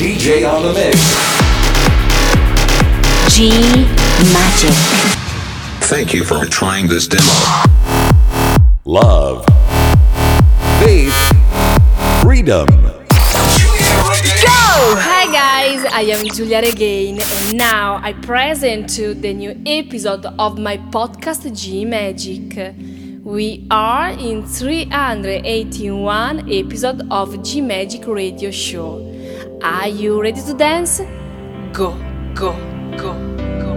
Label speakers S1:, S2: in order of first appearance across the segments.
S1: DJ on the mix.
S2: G Magic.
S3: Thank you for trying this demo.
S1: Love. Faith. Freedom. Go!
S4: Hi guys, I am Giulia Regain, and now I present to the new episode of my podcast G Magic. We are in 381 episode of G Magic Radio Show. Are you ready to dance? Go, go, go, go.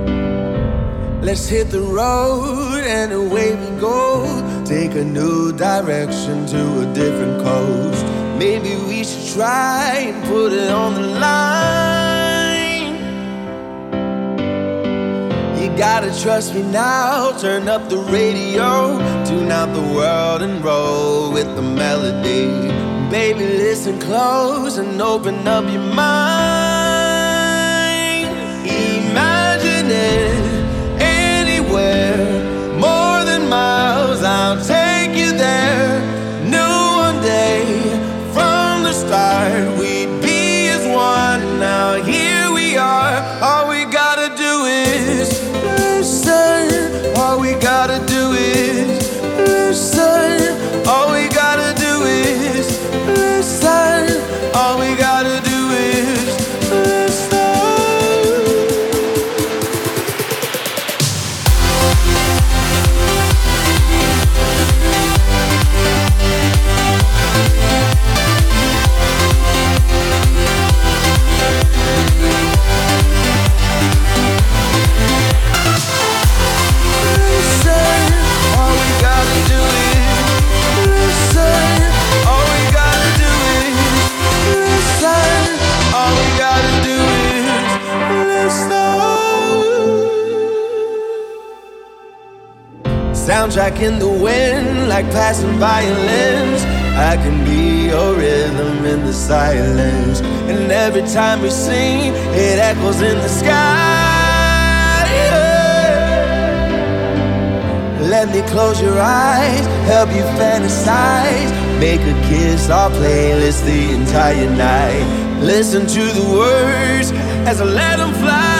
S5: Let's hit the road and away we go. Take a new direction to a different coast. Maybe we should try and put it on the line. You gotta trust me now. Turn up the radio, tune out the world and roll with the melody. Baby, listen close and open up your mind. Imagine it anywhere, more than miles. I'll take you there. Knew one day from the start Soundtrack in the wind, like passing violins. I can be your rhythm in the silence, and every time we sing, it echoes in the sky. Let me close your eyes, help you fantasize. Make a kiss our playlist the entire night. Listen to the words as I let them fly.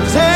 S5: Miles. I'll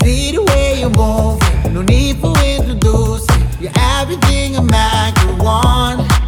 S6: See the way you move, no need for introducing. You're everything a
S7: man
S8: could want.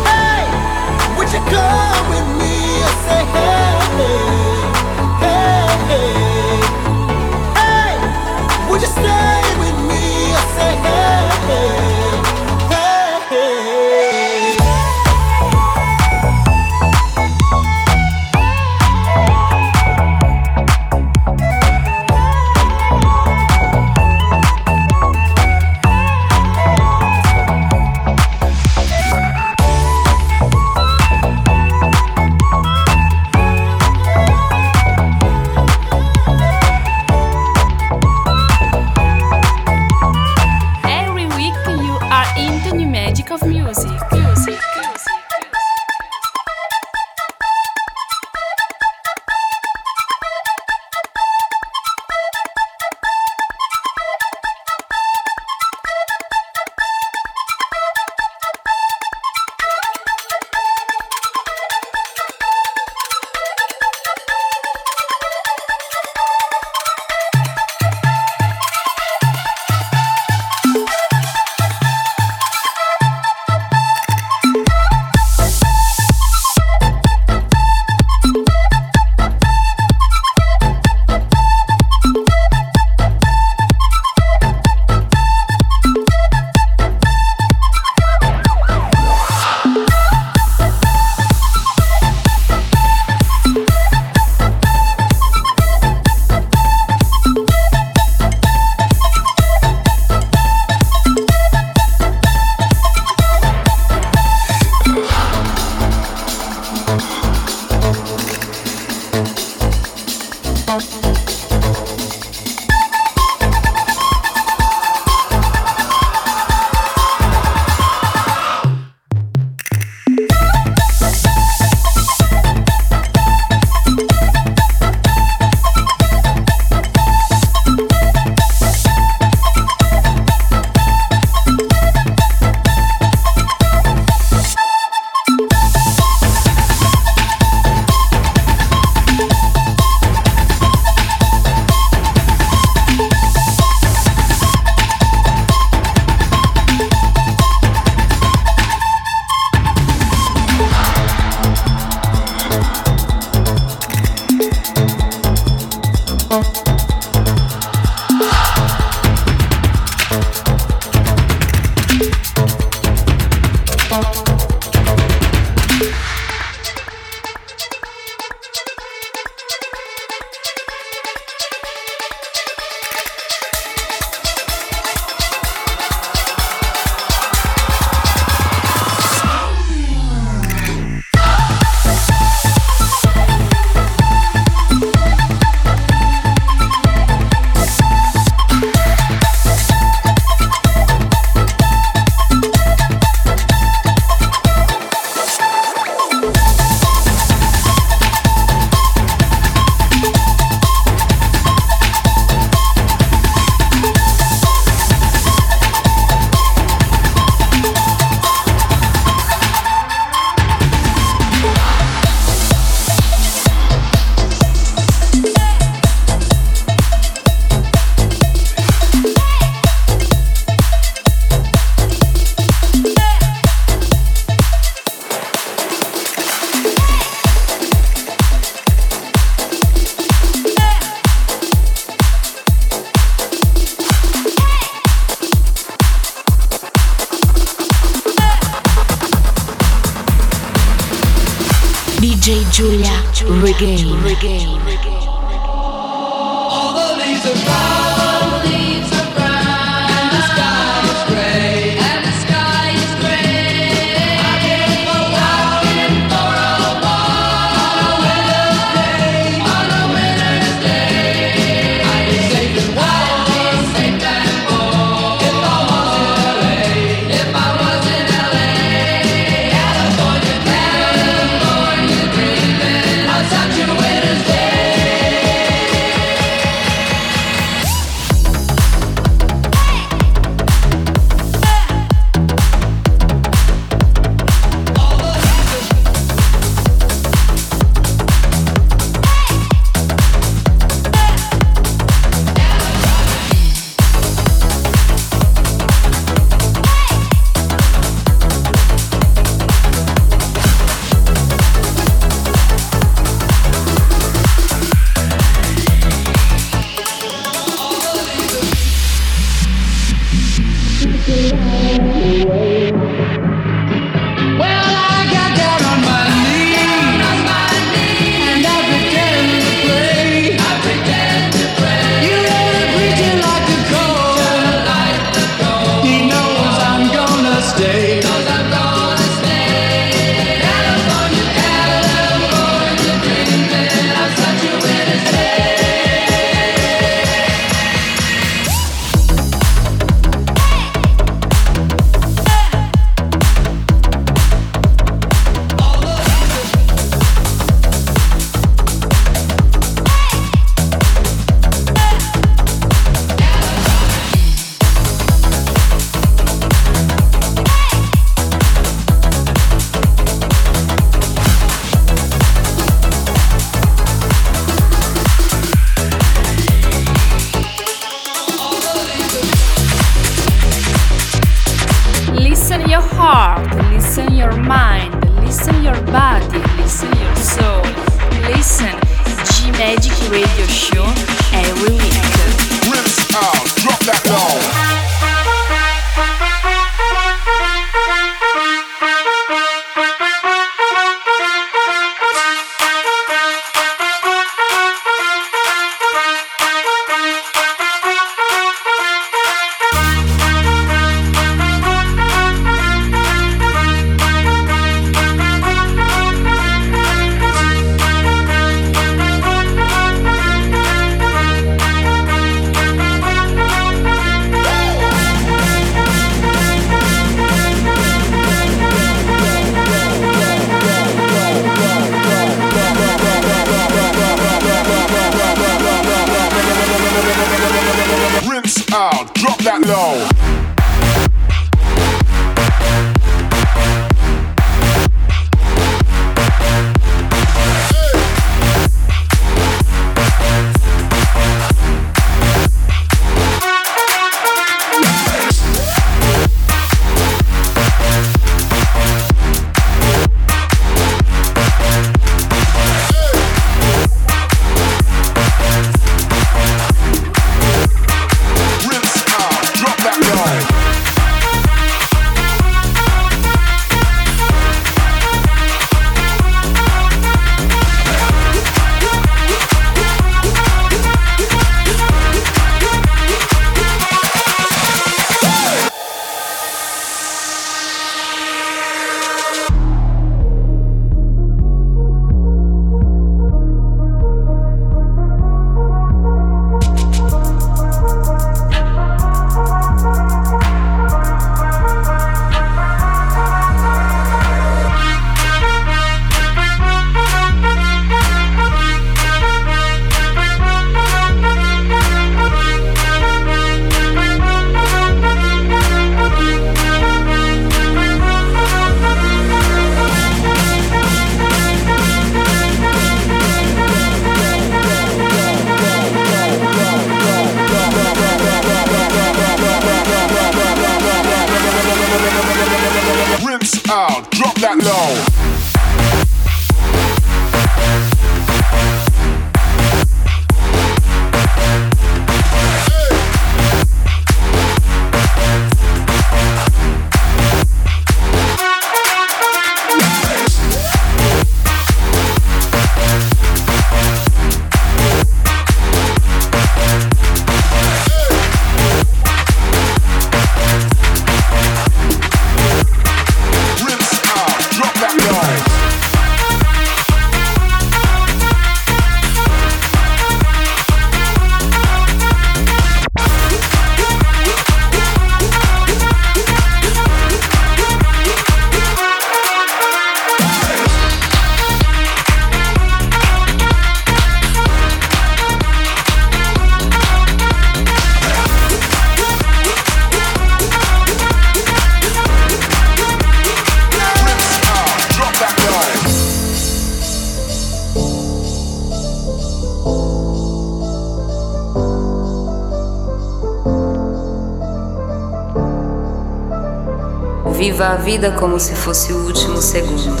S8: Vida como se fosse o último segundo.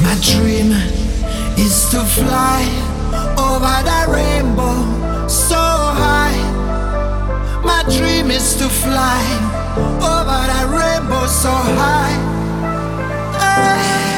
S9: My dream is to fly over the rainbow so high. My dream is to fly over the rainbow so high. Hey.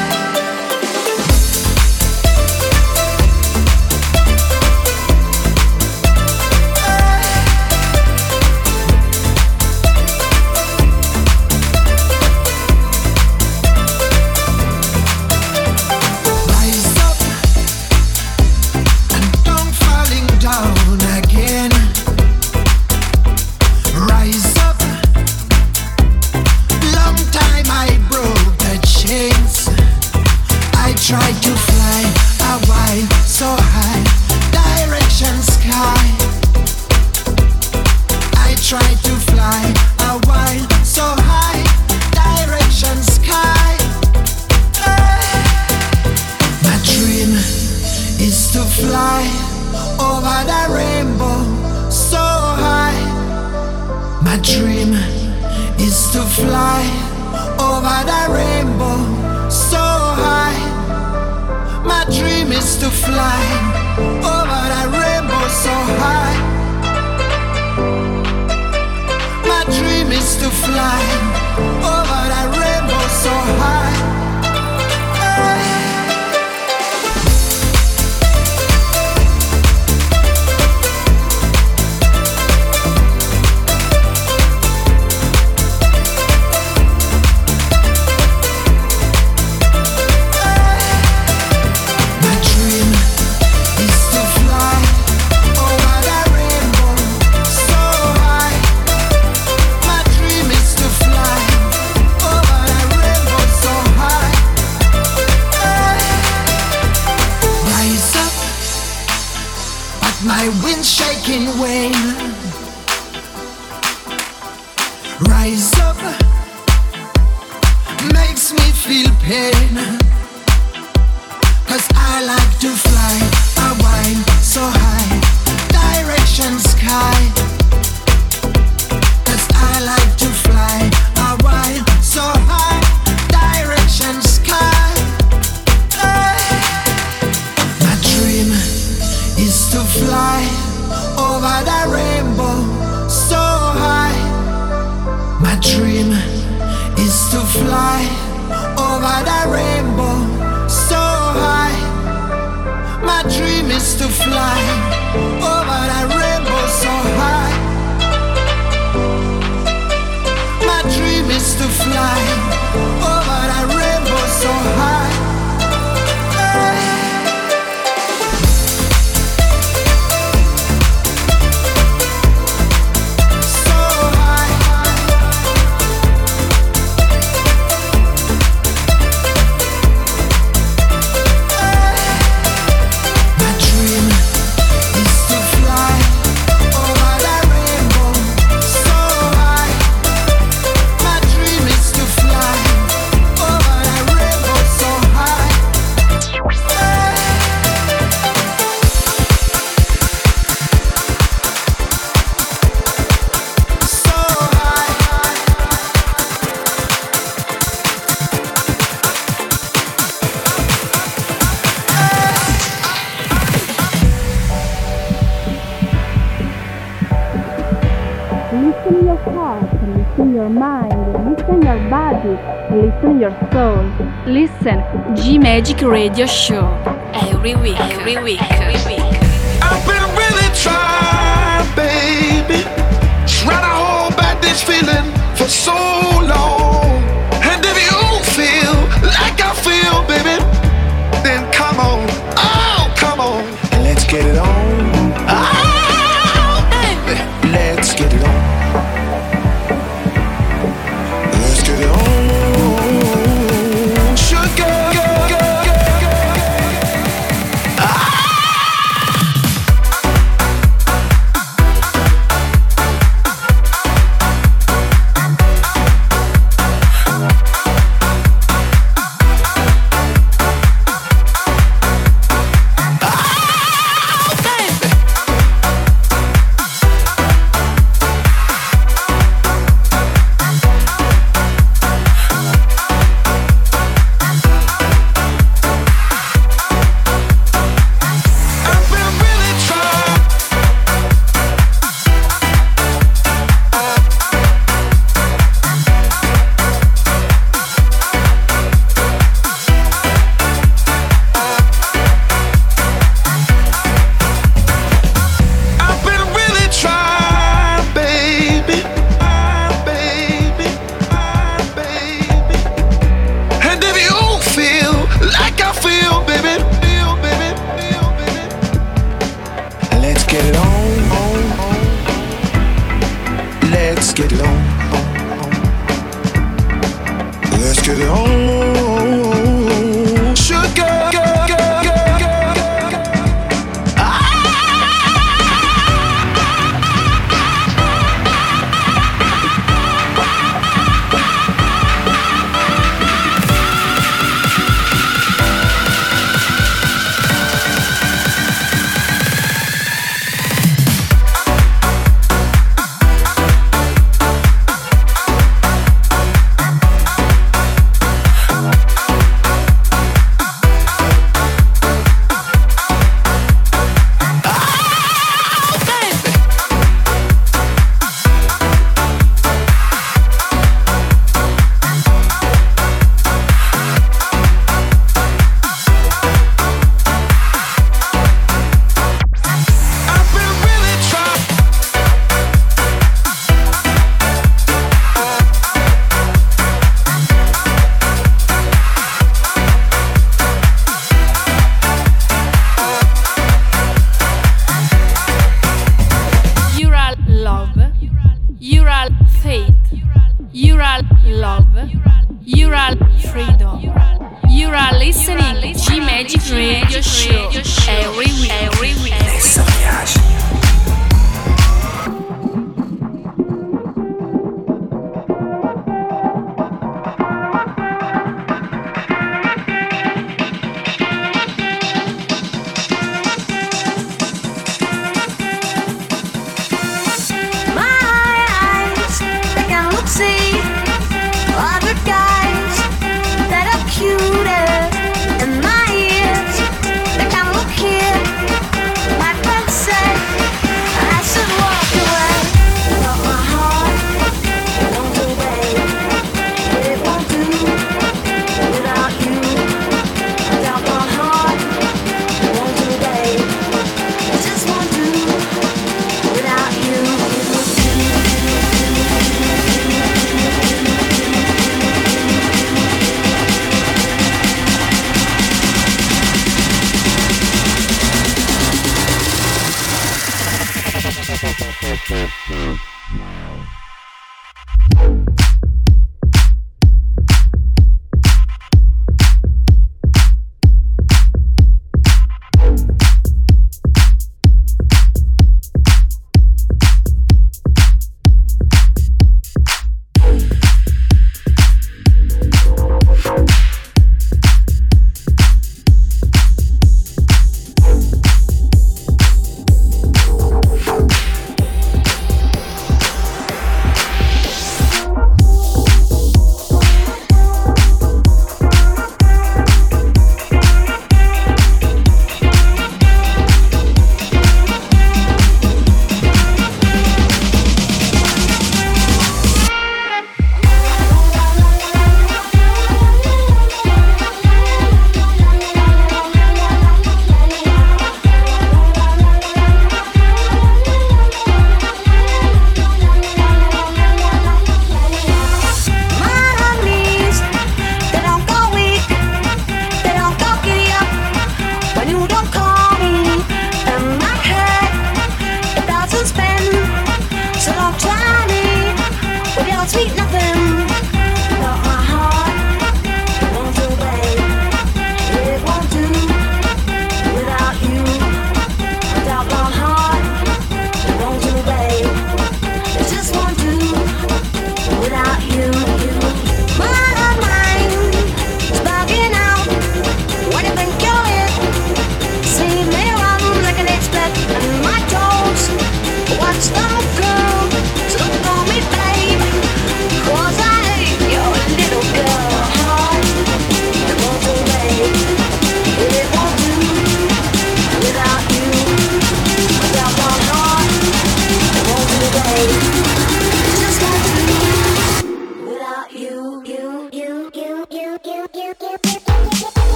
S4: Listen your heart, listen your mind, listen your body, listen your soul. Listen G-Magic Radio Show. Every week, every week, every week.
S10: I've been really trying, baby. Trying to hold back this feeling for so long. And if you don't feel like I feel, baby, then come on. Oh, come on. And let's get it on. it
S11: home.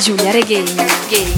S11: Giulia Regain. Game.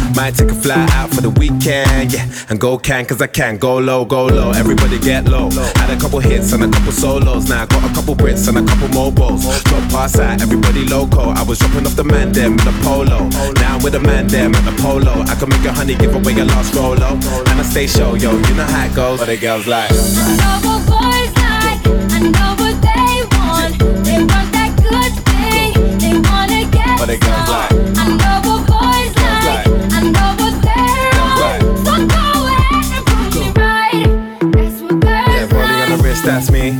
S12: Might take a fly out for the weekend, yeah. And go can, cause I can. Go low, go low, everybody get low. Had a couple hits and a couple solos. Now I got a couple Brits and a couple mobiles. Drop pass out, everybody loco. I was dropping off the man them with a polo. Now I'm with the man them at the polo. I can make a honey give away a lost rolo. And I stay show, yo, you know how it goes. But the girls like. boys like, I know what they want. They want that good thing. They but it goes like that's me,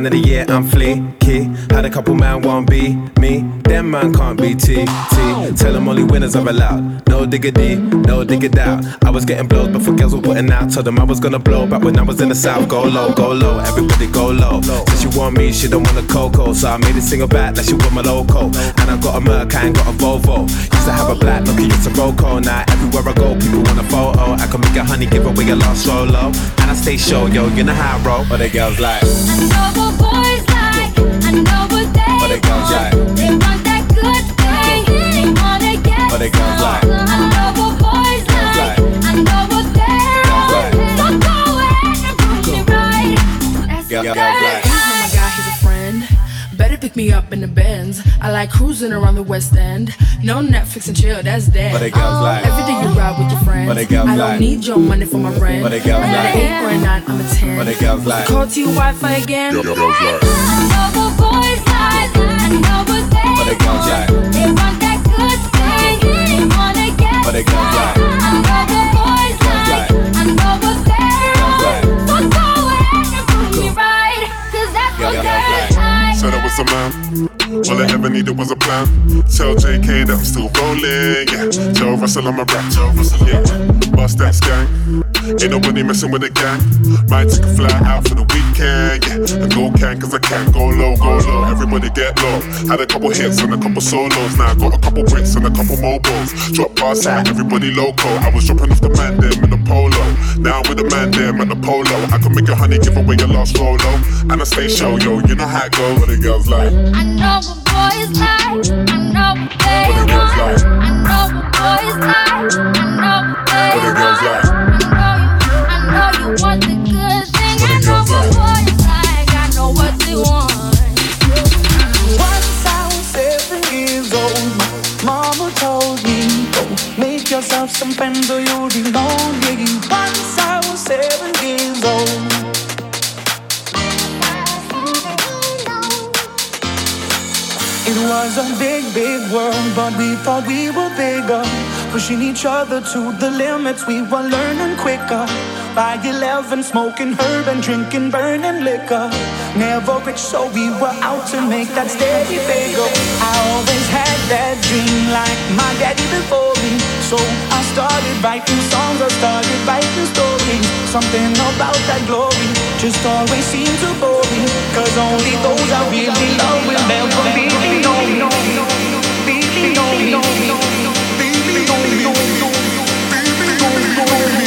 S12: Man of the year, I'm flaky. Had a couple man won't be me. Them man can't be T, T. Tell them only winners are allowed. No diggity, no dig it out I was getting blows before girls were putting out. Told them I was gonna blow back when I was in the south. Go low, go low, everybody go low. Said she want me, she don't want a cocoa So I made a single back like she want my loco. And I got a Merc, I ain't got a Volvo. Used to have a black Nokia, it's a Roco Now everywhere I go, people want a photo. I can make a honey, give away a lost solo. And I stay show, yo, you know how I roll. But the girls like what they but they girls like They want that good thing, they wanna get But the girls like I know what boys like, I know what they're on So go ahead and prove me right That's what girls like
S13: pick me up in the Benz. I like cruising around the West End. No Netflix and chill, that's dead.
S12: But they girls oh, like.
S13: Every day you ride with your friends.
S12: But they girls
S13: I don't
S12: like.
S13: need your money for my rent.
S12: But they girls
S13: I'm
S12: like.
S13: an eight or a nine, I'm a ten.
S12: But they girls like.
S13: Call to your Wi-Fi again.
S8: Yo, girls like.
S2: I
S12: But they girls like.
S2: They want that good thing, they wanna get
S12: But they girls like.
S2: I know what boys like, I know what they're on So go ahead and prove me right, cause that's what girls like
S8: Said it was a a man. All I ever needed was a plan. Tell JK that I'm still rolling, yeah. Tell Russell I'm a rap, tell Russell, yeah. Bust that gang. Ain't nobody messing with the gang. Might take a fly out for the weekend, yeah. And go can, cause I can't go low, go low. Everybody get low. Had a couple hits and a couple solos. Now I got a couple bricks and a couple mobiles. Drop bars out, everybody loco. I was dropping off the man them in the polo. Now with the man them at the polo. I can make a honey give away your last rolo. And I stay show, yo. You know how it go. What the girls like.
S12: I know what boys like. I know what they
S8: What the
S12: want.
S8: like.
S12: I know what boys like. I know
S6: make yourself some friends or you'll be lonely. Once I was seven years old. It was a big, big world, but we thought we were bigger. Pushing each other to the limits, we were learning quicker. By 11, smoking herb and drinking burning liquor. Never rich, so we were out to make that steady bigger. I always had that dream like my daddy before me. So I started writing songs, I started writing stories. Something about that glory just always seemed to bore me. Cause only those I really love will never really know me. Really me. Really know me. Really know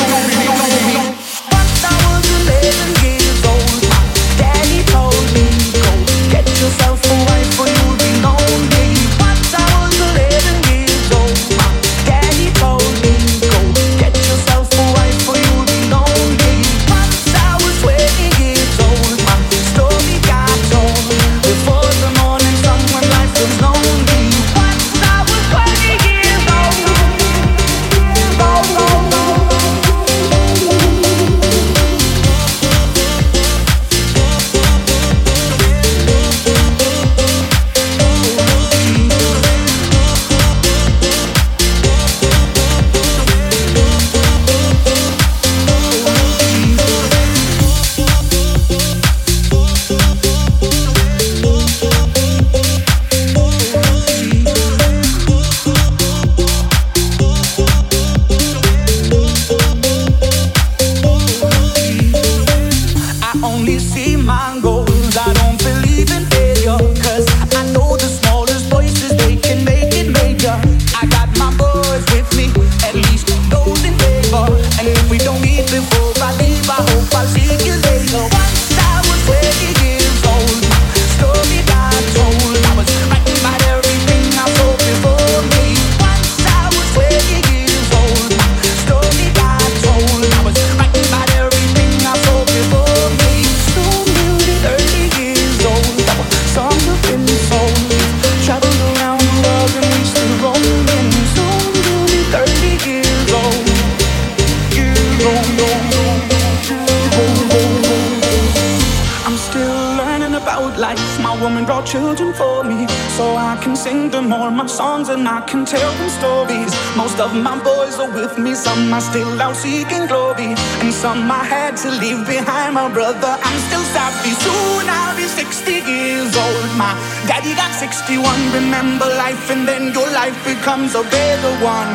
S6: and I can tell them stories. Most of my boys are with me, some are still out seeking glory, and some I had to leave behind. My brother, I'm still savvy. Soon I'll be 60 years old. My daddy got 61. Remember life, and then your life becomes a better one.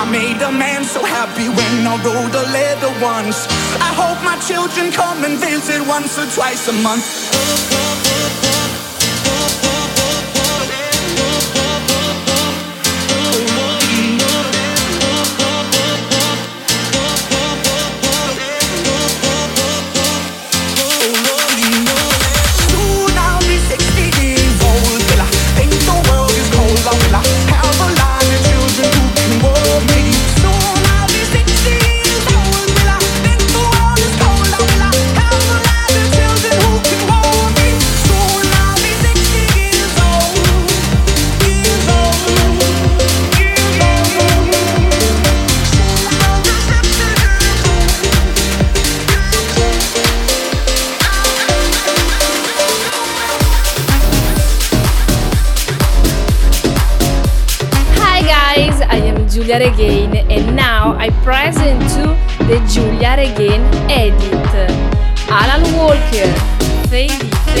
S6: I made a man so happy when I wrote a letter once. I hope my children come and visit once or twice a month.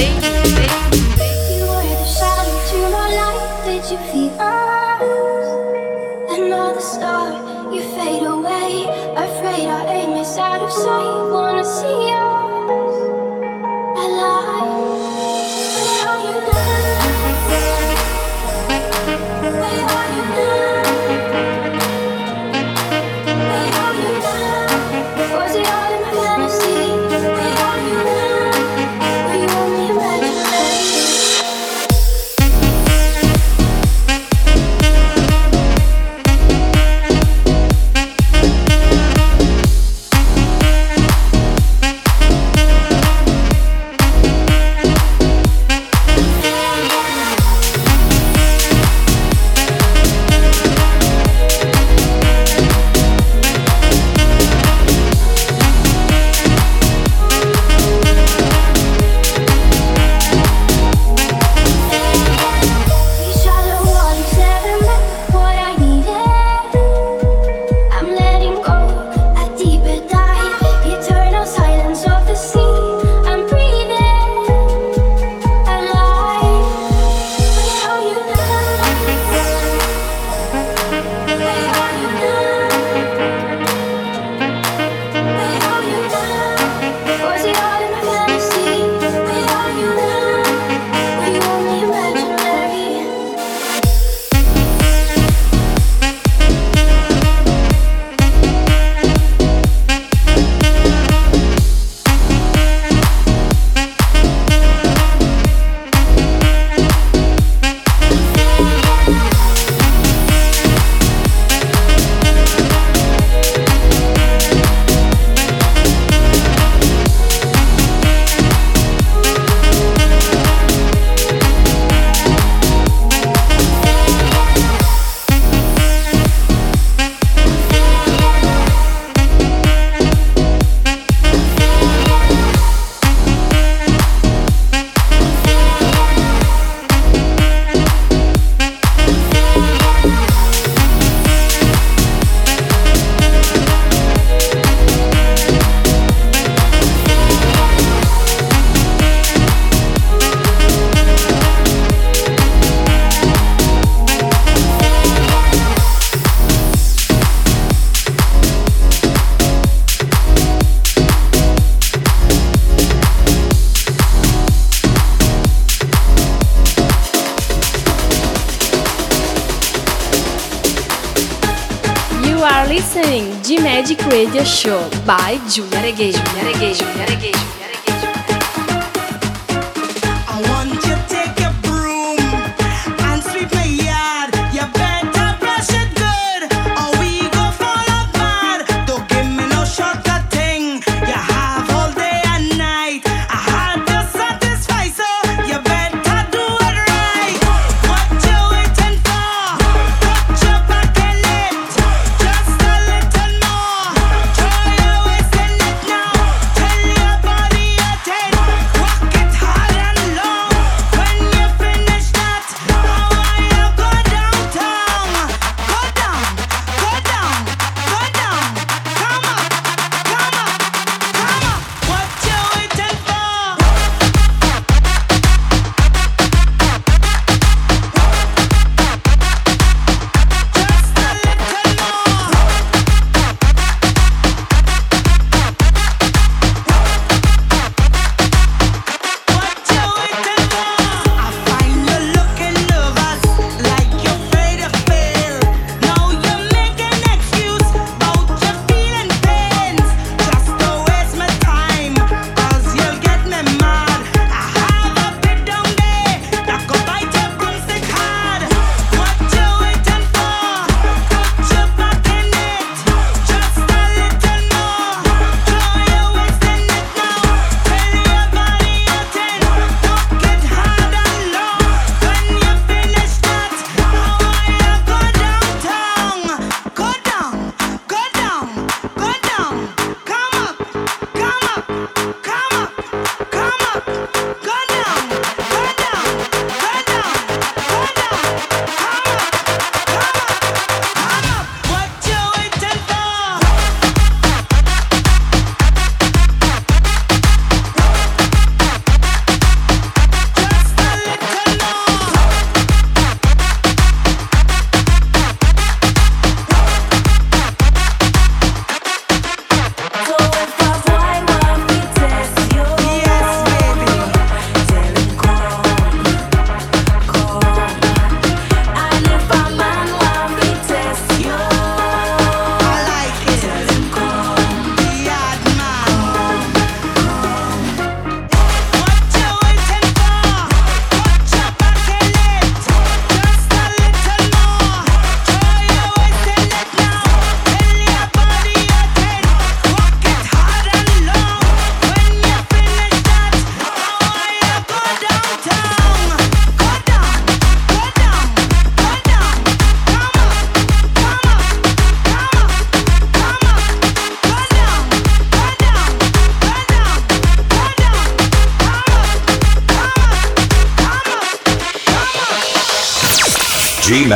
S6: You were the
S4: shadow to my light. Did
S12: you
S4: feel? Show by Giulia Regain, Giulia Giulia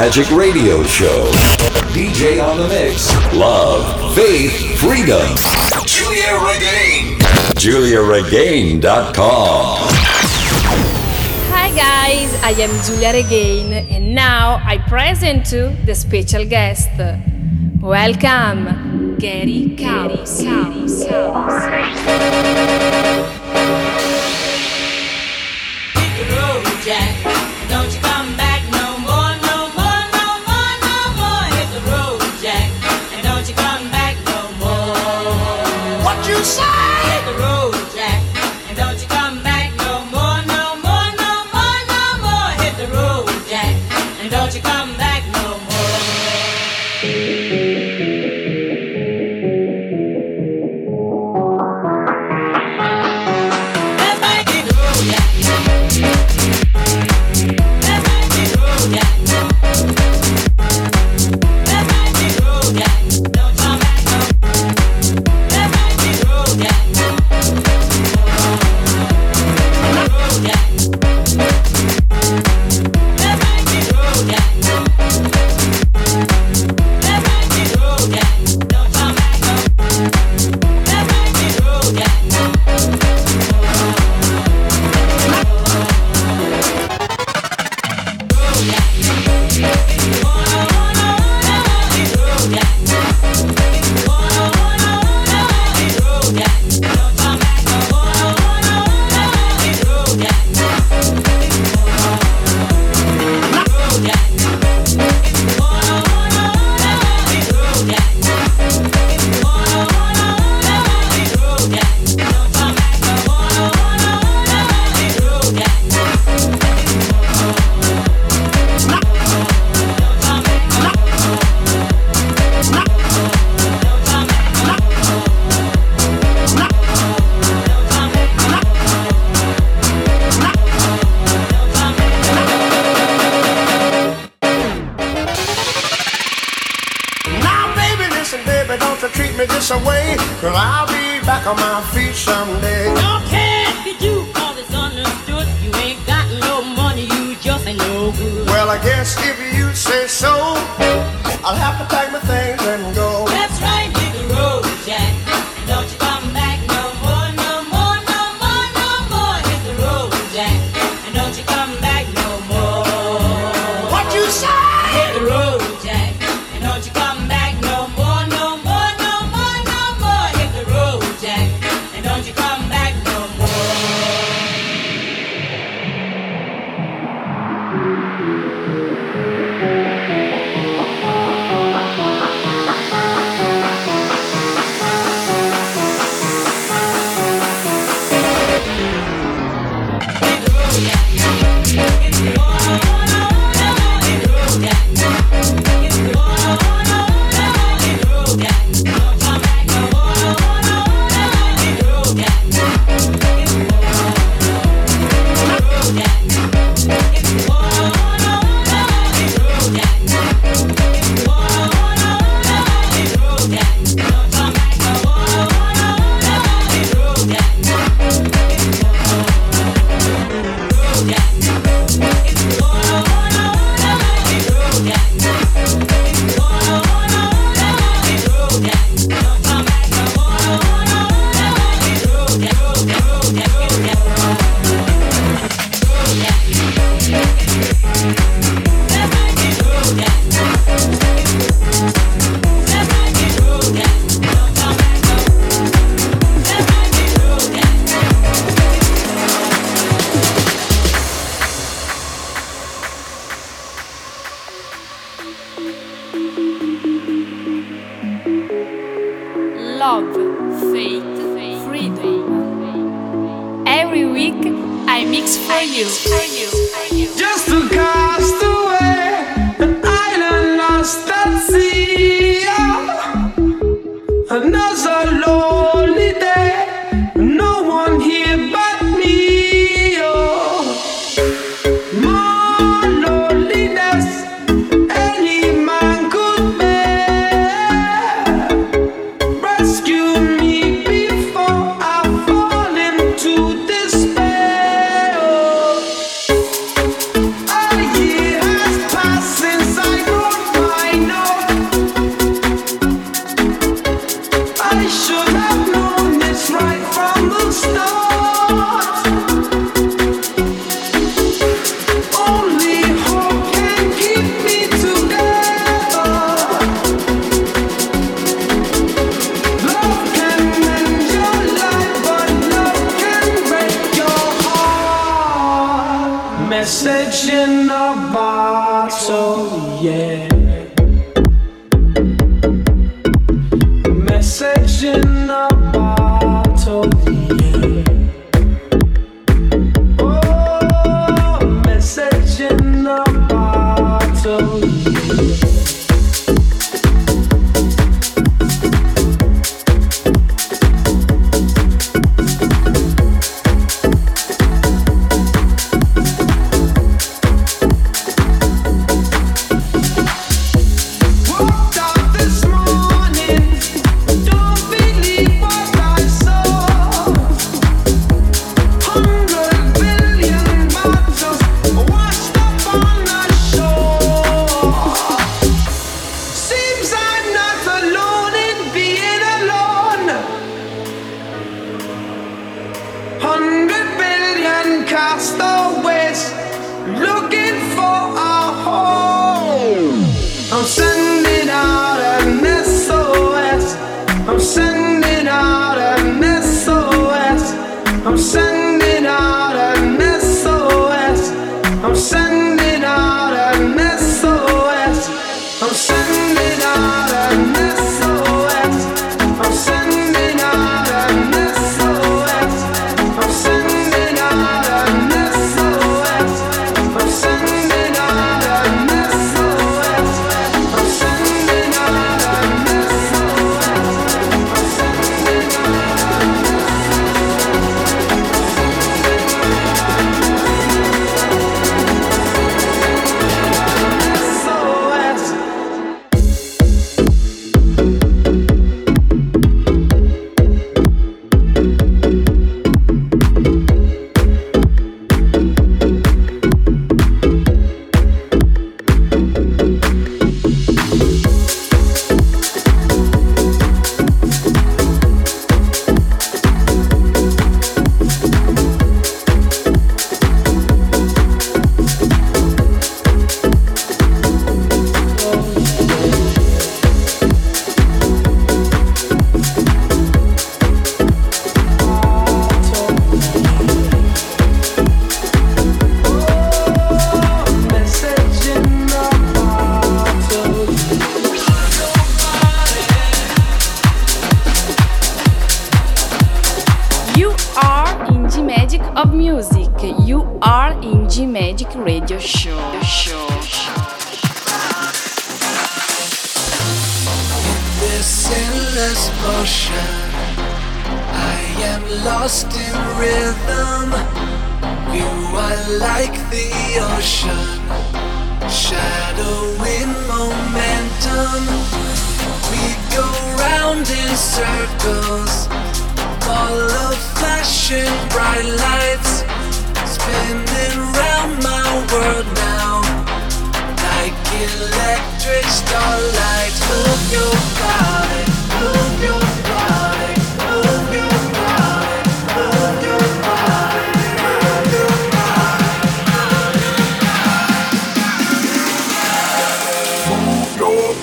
S1: Magic Radio Show. DJ on the Mix. Love, Faith, Freedom. Giulia Regain. GiuliaRegain.com.
S4: Hi guys, I am Giulia Regain and now I present to the special guest. Welcome, Gary
S5: Caos.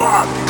S5: Move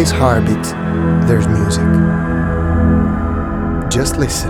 S1: butterfly's heartbeat, there's music. Just listen.